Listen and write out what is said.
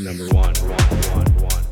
Number one, one, one, one,